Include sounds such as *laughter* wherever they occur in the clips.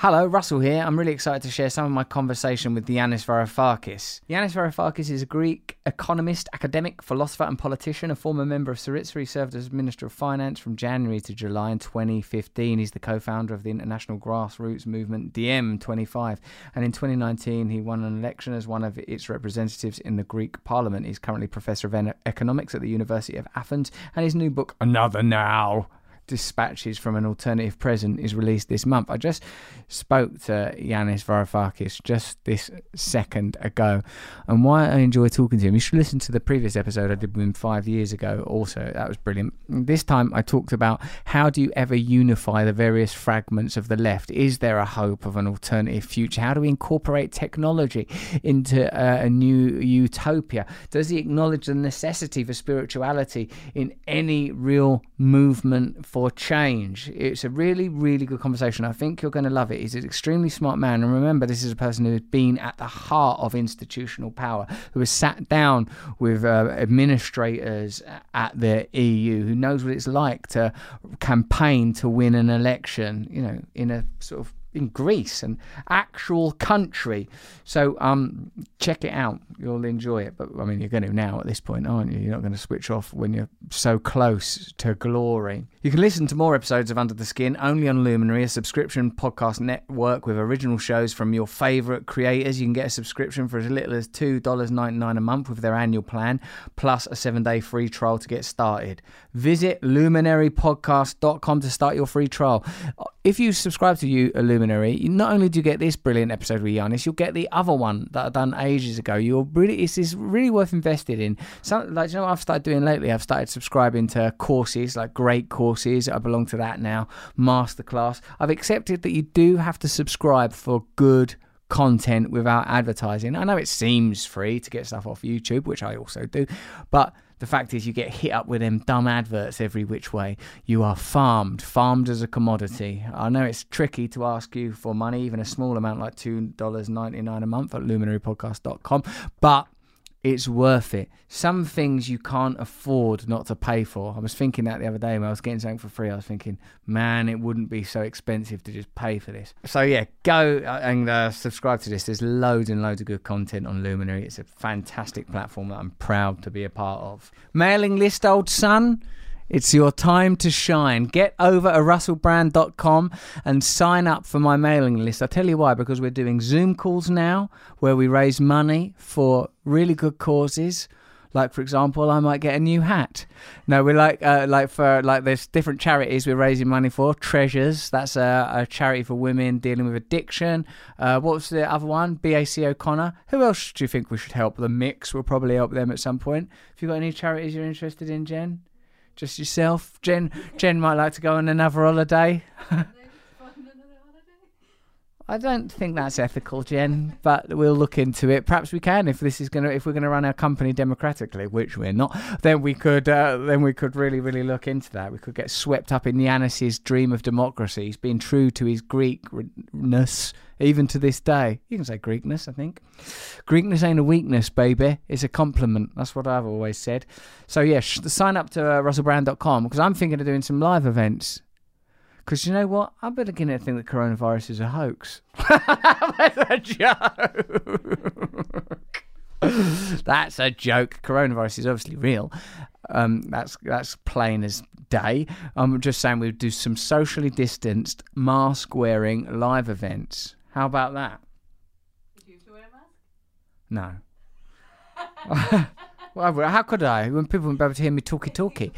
Hello, Russell here. I'm really excited to share some of my conversation with Yanis Varoufakis. Yanis Varoufakis is a Greek economist, academic, philosopher, and politician, a former member of Syriza. He served as Minister of Finance from January to July in 2015. He's the co founder of the international grassroots movement DiEM25, And in 2019, he won an election as one of its representatives in the Greek parliament. He's currently professor of economics at the University of Athens. And his new book, Another Now dispatches from an alternative present is released this month. I just spoke to Yanis Varoufakis just this second ago, and why I enjoy talking to him. You should listen to the previous episode I did with him five years ago. Also, that was brilliant. This time I talked about how do you ever unify the various fragments of the left? Is there a hope of an alternative future? How do we incorporate technology into uh, a new utopia? Does he acknowledge the necessity for spirituality in any real movement? For for change. It's a really, really good conversation. I think you're going to love it. He's an extremely smart man. And remember, this is a person who has been at the heart of institutional power, who has sat down with uh, administrators at the EU, who knows what it's like to campaign to win an election, you know, in a sort of in Greece, an actual country. So um, check it out. You'll enjoy it. But I mean, you're going to now at this point, aren't you? You're not going to switch off when you're so close to glory. You can listen to more episodes of Under the Skin only on Luminary, a subscription podcast network with original shows from your favourite creators. You can get a subscription for as little as $2.99 a month with their annual plan, plus a seven day free trial to get started. Visit luminarypodcast.com to start your free trial. If you subscribe to you, Luminary, not only do you get this brilliant episode with Yanis, you'll get the other one that I done ages ago. You're really, it's, it's really worth invested in. Some, like, you know what I've started doing lately? I've started subscribing to courses, like great courses. I belong to that now. Masterclass. I've accepted that you do have to subscribe for good content without advertising. I know it seems free to get stuff off YouTube, which I also do, but the fact is, you get hit up with them dumb adverts every which way. You are farmed, farmed as a commodity. I know it's tricky to ask you for money, even a small amount like $2.99 a month at luminarypodcast.com, but it's worth it. Some things you can't afford not to pay for. I was thinking that the other day when I was getting something for free. I was thinking, man, it wouldn't be so expensive to just pay for this. So yeah, go uh, and uh, subscribe to this. There's loads and loads of good content on Luminary. It's a fantastic platform that I'm proud to be a part of. Mailing list, old son. It's your time to shine. Get over at russellbrand.com and sign up for my mailing list. I'll tell you why, because we're doing Zoom calls now where we raise money for really good causes. Like for example, I might get a new hat. No, we're like uh, like for like there's different charities we're raising money for. Treasures, that's a, a charity for women dealing with addiction. Uh, what was the other one? BAC O'Connor. Who else do you think we should help? The Mix will probably help them at some point. Have you got any charities you're interested in, Jen? Just yourself. Jen Jen might like to go on another holiday. *laughs* I don't think that's ethical, Jen, but we'll look into it. Perhaps we can if this is gonna if we're gonna run our company democratically, which we're not. Then we could uh, then we could really really look into that. We could get swept up in Yanis's dream of democracy. He's been true to his Greekness even to this day. You can say Greekness, I think. Greekness ain't a weakness, baby. It's a compliment. That's what I've always said. So, yeah, sh- sign up to uh, russellbrand.com because I'm thinking of doing some live events. Because you know what? I've been beginning to think that coronavirus is a hoax. That's a joke. that's a joke. Coronavirus is obviously real. Um, that's that's plain as day. I'm just saying we'll do some socially distanced, mask wearing live events. How about that? Did you wear a mask? No. *laughs* how could I? When people won't be able to hear me talkie talkie.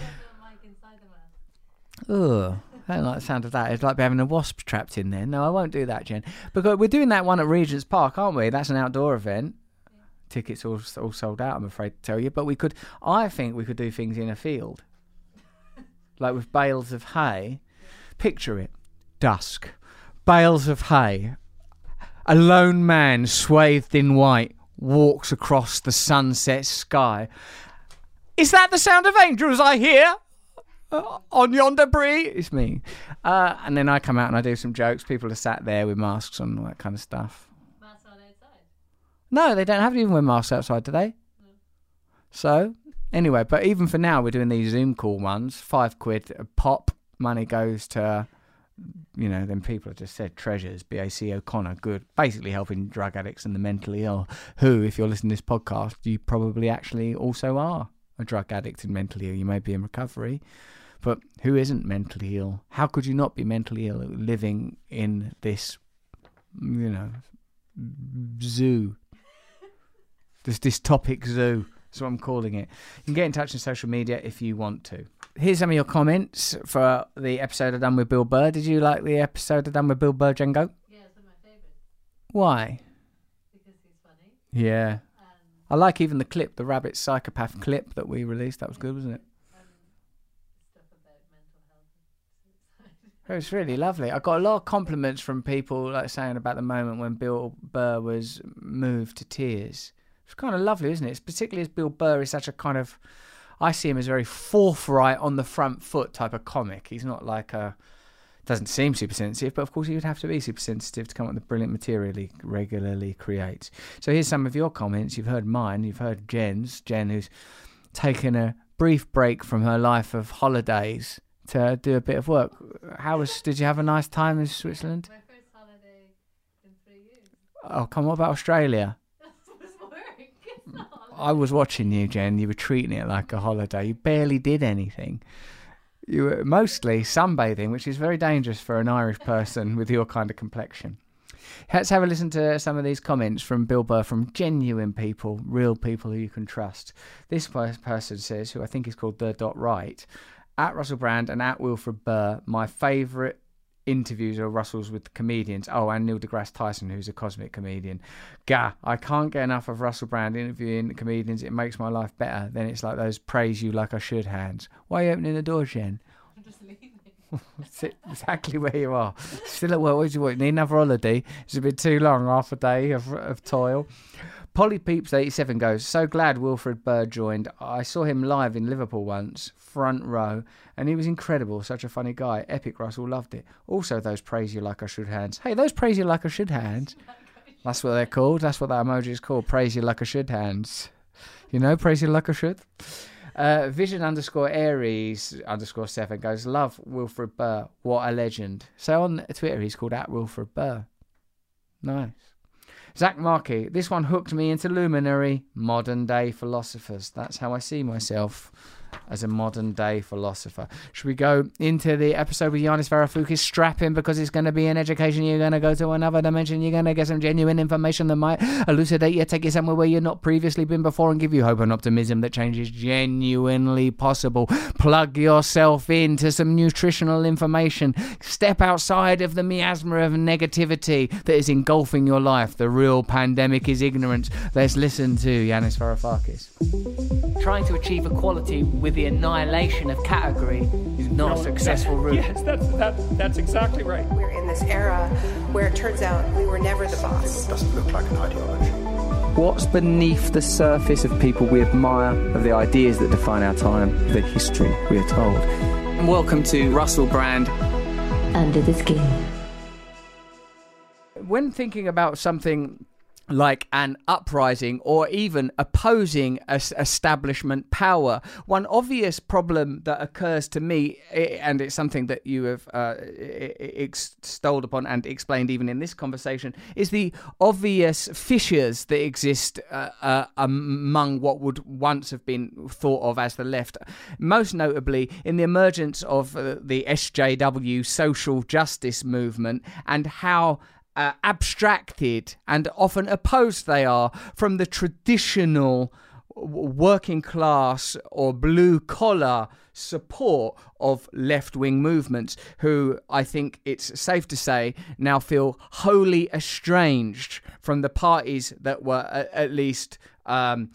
Ugh. I don't like the sound of that. It's like having a wasp trapped in there. No, I won't do that, Jen. Because we're doing that one at Regent's Park, aren't we? That's an outdoor event. Yeah. Tickets all all sold out. I'm afraid to tell you. But we could. I think we could do things in a field, *laughs* like with bales of hay. Picture it: dusk, bales of hay, a lone man swathed in white walks across the sunset sky. Is that the sound of angels I hear? Uh, on yonder bree? It's me. Uh, and then I come out and I do some jokes. People are sat there with masks on and all that kind of stuff. Masks on outside? No, they don't have to even wear masks outside, do they? No. So, anyway, but even for now, we're doing these Zoom call ones. Five quid a pop. Money goes to you know, then people have just said treasures, BAC O'Connor, good, basically helping drug addicts and the mentally ill, who, if you're listening to this podcast, you probably actually also are a drug addict and mentally ill. You may be in recovery, but who isn't mentally ill? How could you not be mentally ill living in this, you know, zoo? this dystopic zoo. What I'm calling it. You can get in touch on social media if you want to. Here's some of your comments for the episode I've done with Bill Burr. Did you like the episode I've done with Bill Burr, Django? Yeah, it's one of my favourites Why? because he's funny. Yeah. And I like even the clip, the rabbit psychopath clip that we released. That was good, wasn't it? um, stuff about mental health. It was really lovely. I got a lot of compliments from people like saying about the moment when Bill Burr was moved to tears. It's kind of lovely, isn't it? It's particularly as Bill Burr is such a kind of, I see him as a very forthright, on the front foot type of comic. He's not like a, doesn't seem super sensitive, but of course he would have to be super sensitive to come up with the brilliant material he regularly creates. So here's some of your comments. You've heard mine. You've heard Jen's. Jen, who's taken a brief break from her life of holidays to do a bit of work. How was? Did you have a nice time in Switzerland? My first holiday in three years. Oh, come on, about Australia. *laughs* *laughs* I was watching you, Jen. You were treating it like a holiday. You barely did anything. You were mostly sunbathing, which is very dangerous for an Irish person with your kind of complexion. Let's have a listen to some of these comments from Bill Burr from genuine people, real people who you can trust. This person says, who I think is called the dot right, at Russell Brand and at Wilfred Burr, my favourite interviews or Russell's with comedians. Oh, and Neil deGrasse Tyson, who's a cosmic comedian. Gah, I can't get enough of Russell Brand interviewing comedians. It makes my life better. Then it's like those praise you like I should hands. Why are you opening the door, Jen? I'm just leaving. *laughs* Sit exactly where you are. Still at work. What do you want? Need another holiday? It's a bit too long. Half a day of, of toil. Polly Peeps eighty seven goes. So glad Wilfred Burr joined. I saw him live in Liverpool once, front row, and he was incredible. Such a funny guy. Epic. Russell loved it. Also, those praise you like I should hands. Hey, those praise you like I should hands. That's what they're called. That's what that emoji is called. Praise you like I should hands. You know, praise you like I should. Uh, Vision underscore Aries underscore seven goes, Love Wilfred Burr. What a legend. So on Twitter, he's called at Wilfred Burr. Nice. Zach Markey, this one hooked me into luminary modern day philosophers. That's how I see myself as a modern day philosopher. Should we go into the episode with Yanis Varoufakis? Strap in because it's going to be an education. You're going to go to another dimension. You're going to get some genuine information that might elucidate you, take you somewhere where you've not previously been before, and give you hope and optimism that change is genuinely possible. Plug yourself into some nutritional information. Step outside of the miasma of negativity that is engulfing your life. The real pandemic is ignorance. Let's listen to Yanis Varoufakis. Trying to achieve equality with the annihilation of category is not a successful route. Yes, that's, that, that's exactly right. We're in this era where it turns out we were never the boss. doesn't look like an ideology. What's beneath the surface of people we admire, of the ideas that define our time, the history we are told? And welcome to Russell Brand. Under the skin. When thinking about something like an uprising or even opposing establishment power. One obvious problem that occurs to me, and it's something that you have uh, extolled upon and explained even in this conversation, is the obvious fissures that exist uh, uh, among what would once have been thought of as the left. Most notably, in the emergence of uh, the SJW social justice movement and how uh, abstracted and often opposed they are from the traditional working class or blue collar support of left wing movements, who I think it's safe to say now feel wholly estranged from the parties that were at least. Um,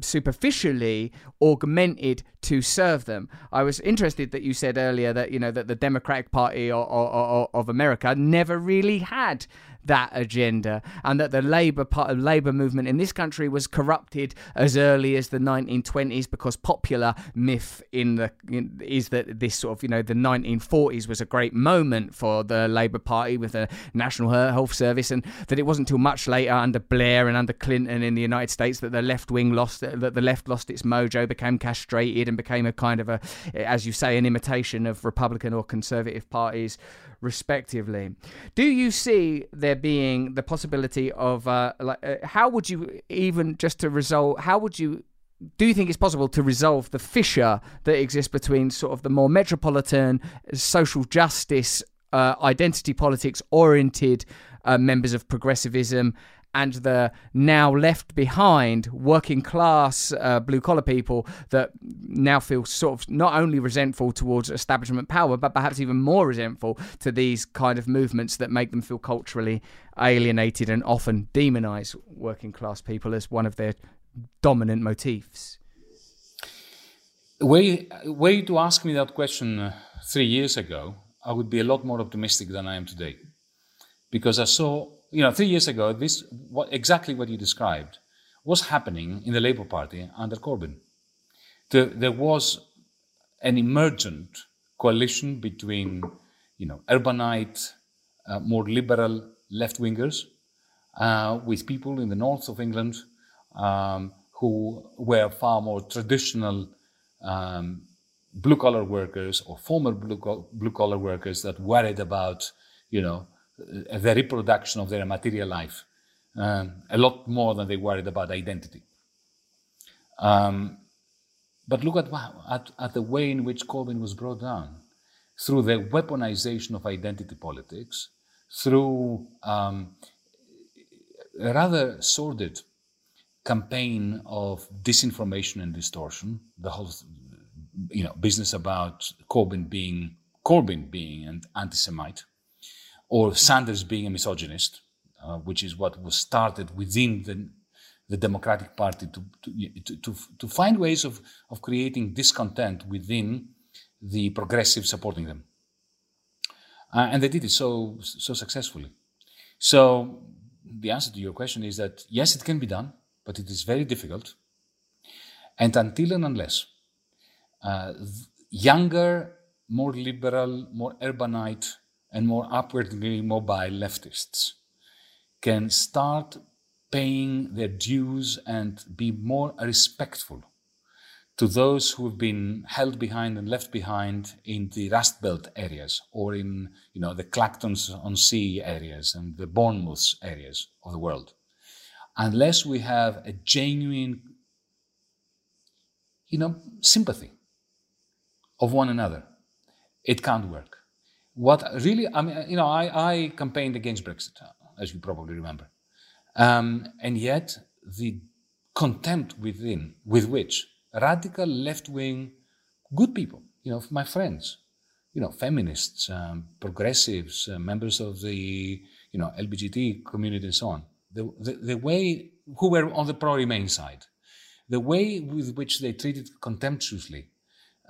superficially augmented to serve them. I was interested that you said earlier that you know that the Democratic Party of America never really had that agenda, and that the Labour part of Labour movement in this country was corrupted as early as the 1920s because popular myth in the in, is that this sort of you know the 1940s was a great moment for the Labour Party with the National Health Service, and that it wasn't until much later under Blair and under Clinton in the United States that the left wing lost that the left lost its mojo, became castrated, and became a kind of a, as you say, an imitation of Republican or Conservative parties, respectively. Do you see there being the possibility of uh, like uh, how would you even just to resolve? How would you do you think it's possible to resolve the fissure that exists between sort of the more metropolitan social justice uh, identity politics oriented uh, members of progressivism and the now left behind working class uh, blue collar people that now feel sort of not only resentful towards establishment power, but perhaps even more resentful to these kind of movements that make them feel culturally alienated and often demonize working class people as one of their dominant motifs. Were you, were you to ask me that question uh, three years ago, I would be a lot more optimistic than I am today. Because I saw you know, three years ago, this what, exactly what you described was happening in the Labour Party under Corbyn. The, there was an emergent coalition between, you know, urbanite, uh, more liberal left wingers, uh, with people in the north of England um, who were far more traditional um, blue collar workers or former blue collar workers that worried about, you know, the reproduction of their material life, um, a lot more than they worried about identity. Um, but look at, at, at, the way in which Corbyn was brought down through the weaponization of identity politics, through um, a rather sordid campaign of disinformation and distortion, the whole you know business about Corbyn being Corbyn being an anti-Semite, or Sanders being a misogynist, uh, which is what was started within the, the Democratic Party to, to, to, to, find ways of, of creating discontent within the progressive supporting them. Uh, and they did it so, so successfully. So the answer to your question is that yes, it can be done, but it is very difficult. And until and unless uh, younger, more liberal, more urbanite and more upwardly mobile leftists can start paying their dues and be more respectful to those who have been held behind and left behind in the Rust Belt areas or in you know the Clactons on Sea areas and the Bournemouth areas of the world. Unless we have a genuine you know sympathy of one another, it can't work. What really, I mean, you know, I, I campaigned against Brexit, as you probably remember. Um, and yet, the contempt within, with which radical left wing, good people, you know, my friends, you know, feminists, um, progressives, uh, members of the, you know, LGBT community and so on, the, the, the way, who were on the pro Remain side, the way with which they treated contemptuously,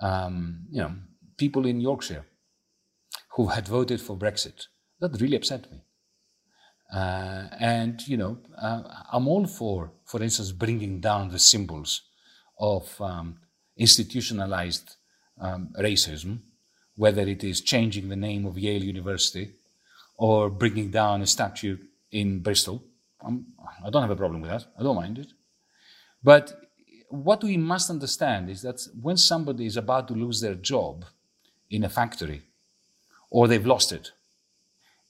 um, you know, people in Yorkshire who had voted for Brexit. That really upset me. Uh, and, you know, uh, I'm all for, for instance, bringing down the symbols of um, institutionalized um, racism, whether it is changing the name of Yale University or bringing down a statue in Bristol. I'm, I do not have a problem with that. I don't mind it. But what we must understand is that when somebody is about to lose their job in a factory or they've lost it.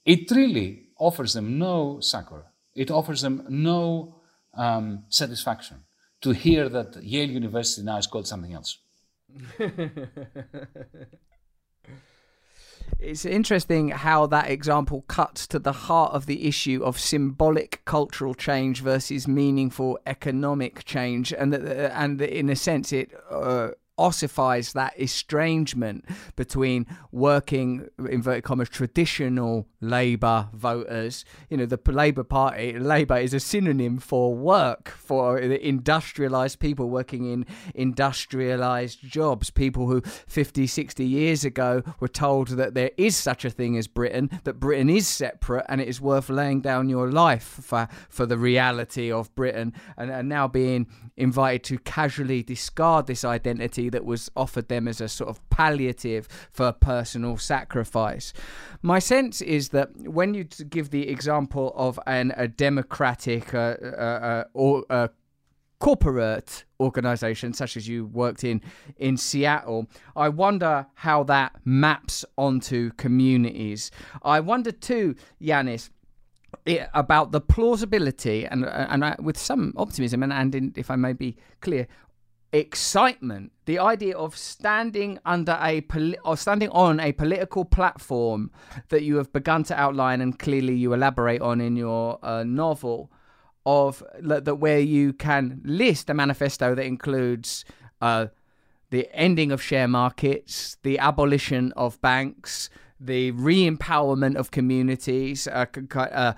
It really offers them no succor. It offers them no um, satisfaction to hear that Yale University now is called something else. *laughs* it's interesting how that example cuts to the heart of the issue of symbolic cultural change versus meaningful economic change, and that, and in a sense, it uh, ossifies that estrangement between working inverted commas traditional Labour voters. You know, the Labour Party, Labour is a synonym for work for industrialised people working in industrialised jobs. People who 50, 60 years ago were told that there is such a thing as Britain, that Britain is separate, and it is worth laying down your life for for the reality of Britain, and, and now being invited to casually discard this identity that was offered them as a sort of palliative for personal sacrifice. My sense is that when you give the example of an a democratic uh, uh, uh, or uh, corporate organization such as you worked in in Seattle I wonder how that maps onto communities I wonder too Yanis it, about the plausibility and and I, with some optimism and, and in, if I may be clear excitement the idea of standing under a poli- or standing on a political platform that you have begun to outline and clearly you elaborate on in your uh, novel of that where you can list a manifesto that includes uh, the ending of share markets the abolition of banks the re-empowerment of communities uh, uh,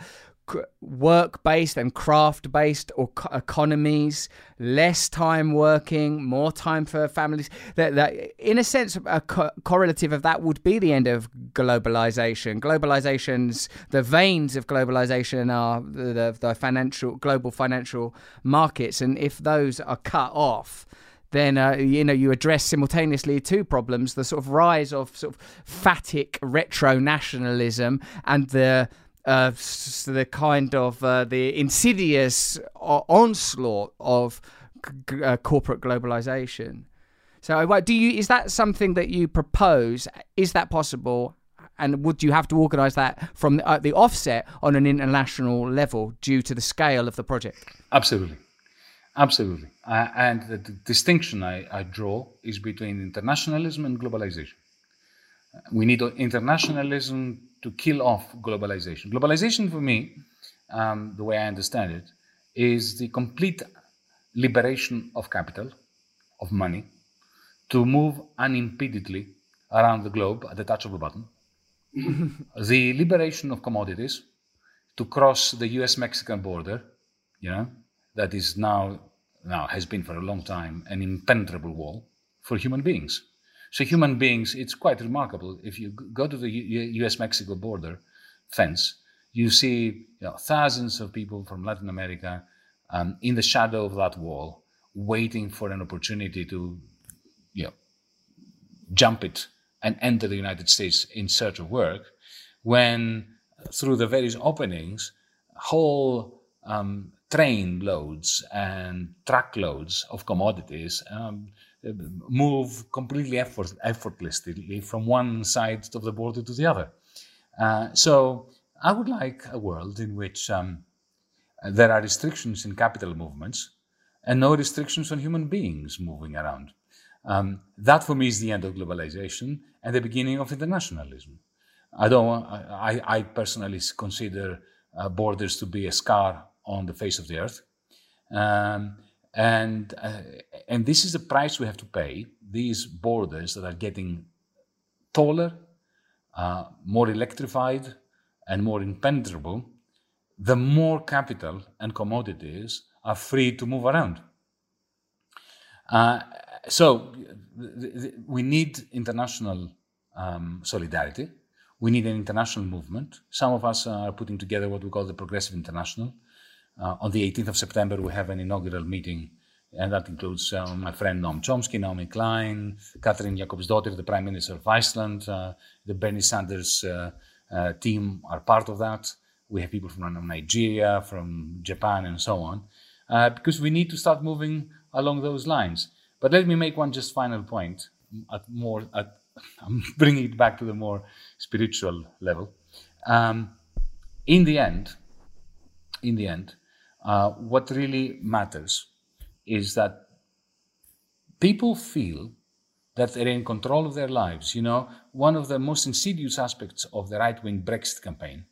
work based and craft based or economies, less time working, more time for families. That, that in a sense, a co- correlative of that would be the end of globalization. Globalization's the veins of globalization are the, the, the financial global financial markets, and if those are cut off then uh, you know you address simultaneously two problems: the sort of rise of sort of phatic retro nationalism and the uh, the kind of uh, the insidious onslaught of g- uh, corporate globalization. So, do you is that something that you propose? Is that possible? And would you have to organise that from the, uh, the offset on an international level due to the scale of the project? Absolutely, absolutely. and the, the distinction I, I draw is between internationalism and globalization. We need internationalism to kill off globalization. Globalization, for me, um, the way I understand it, is the complete liberation of capital, of money, to move unimpededly around the globe at the touch of a button. *laughs* the liberation of commodities to cross the US Mexican border, you know, that is now, now has been for a long time an impenetrable wall for human beings. So human beings, it's quite remarkable. If you go to the U.S.-Mexico border fence, you see you know, thousands of people from Latin America um, in the shadow of that wall, waiting for an opportunity to, you know, jump it and enter the United States in search of work. When through the various openings, whole um, train loads and truckloads of commodities um, move completely effort, effortlessly from one side of the border to the other. Uh, so I would like a world in which um, there are restrictions in capital movements and no restrictions on human beings moving around. Um, that for me is the end of globalization and the beginning of internationalism. I don't. I, I personally consider uh, borders to be a scar on the face of the earth. Um, and uh, and this is the price we have to pay. These borders that are getting taller, uh, more electrified, and more impenetrable, the more capital and commodities are free to move around. Uh, so we need international um, solidarity. We need an international movement. Some of us are putting together what we call the Progressive International. Uh, on the 18th of September, we have an inaugural meeting, and that includes uh, my friend Noam Chomsky, Naomi Klein, Catherine Katrín Jakobsdóttir, the Prime Minister of Iceland. Uh, the Bernie Sanders uh, uh, team are part of that. We have people from Nigeria, from Japan, and so on, uh, because we need to start moving along those lines. But let me make one just final point. At more, at, *laughs* I'm bringing it back to the more spiritual level. Um, in the end, in the end, uh, what really matters is that people feel that they're in control of their lives. You know, one of the most insidious aspects of the right wing Brexit campaign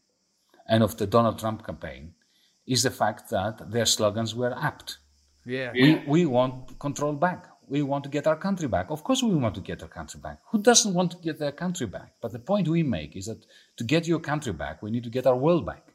and of the Donald Trump campaign is the fact that their slogans were apt. Yeah. We, we want control back. we want to get our country back. Of course, we want to get our country back. Who doesn't want to get their country back? But the point we make is that to get your country back, we need to get our world back.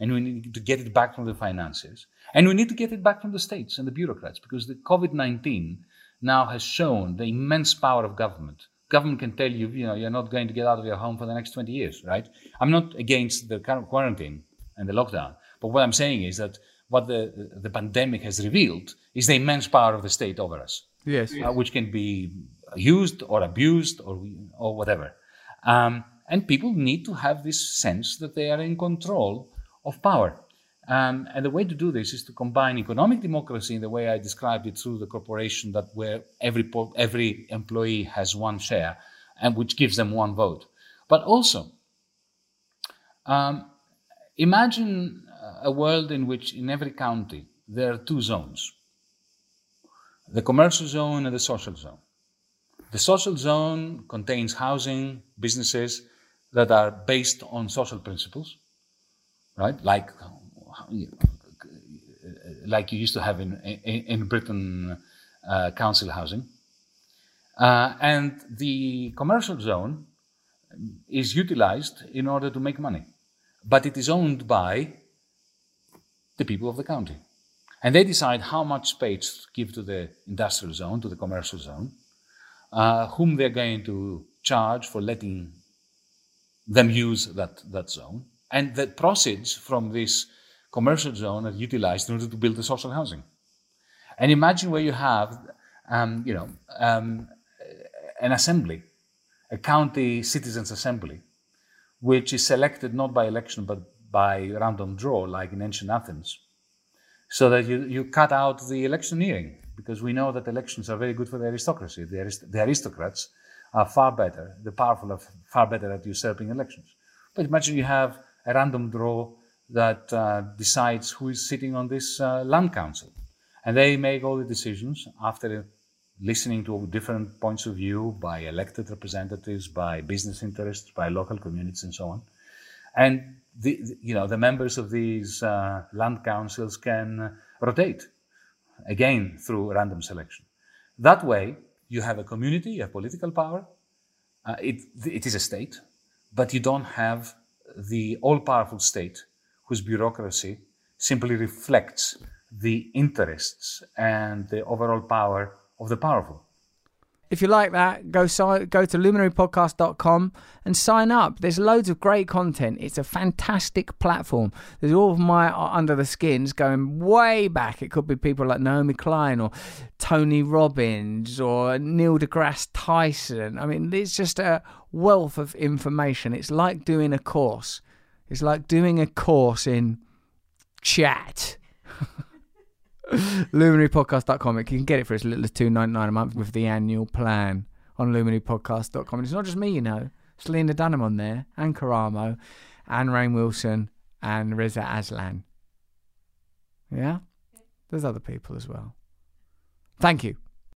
And we need to get it back from the finances. And we need to get it back from the states and the bureaucrats because the COVID 19 now has shown the immense power of government. Government can tell you, you know, you're not going to get out of your home for the next 20 years, right? I'm not against the current quarantine and the lockdown. But what I'm saying is that what the, the pandemic has revealed is the immense power of the state over us, Yes. uh, which can be used or abused or, or whatever. Um, and people need to have this sense that they are in control of power. Um, and the way to do this is to combine economic democracy in the way I described it through the corporation that where every, every employee has one share and which gives them one vote. But also, um, imagine a world in which in every county there are two zones the commercial zone and the social zone. The social zone contains housing, businesses that are based on social principles, right? Like, like you used to have in, in, in Britain, uh, council housing. Uh, and the commercial zone is utilized in order to make money, but it is owned by the people of the county. And they decide how much space to give to the industrial zone, to the commercial zone, uh, whom they're going to charge for letting them use that, that zone. And the proceeds from this commercial zone are utilized in order to build the social housing. And imagine where you have, um, you know, um, an assembly, a county citizens' assembly, which is selected not by election but by random draw, like in ancient Athens, so that you, you cut out the electioneering, because we know that elections are very good for the aristocracy. The, arist- the aristocrats are far better, the powerful are far better at usurping elections. But imagine you have a random draw that uh, decides who is sitting on this uh, land council. And they make all the decisions after listening to different points of view by elected representatives, by business interests, by local communities, and so on. And the, the- you know the members of these uh, land councils can rotate again through random selection. That way, you have a community, you have political power. Uh, it, it is a state, but you don't have the all-powerful state whose bureaucracy simply reflects the interests and the overall power of the powerful. If you like that, go si- go to luminarypodcast.com and sign up. There's loads of great content. It's a fantastic platform. There's all of my uh, under the skins going way back. It could be people like Naomi Klein or Tony Robbins or Neil deGrasse Tyson. I mean, it's just a wealth of information. It's like doing a course. It's like doing a course in chat *laughs* luminarypodcast.com. You can get it for as little as two ninety nine a month with the annual plan on luminarypodcast.com. And it's not just me, you know. It's Lena Dunham on there, and Karamo, and Rainn Wilson, and Reza Aslan. Yeah? There's other people as well. Thank you.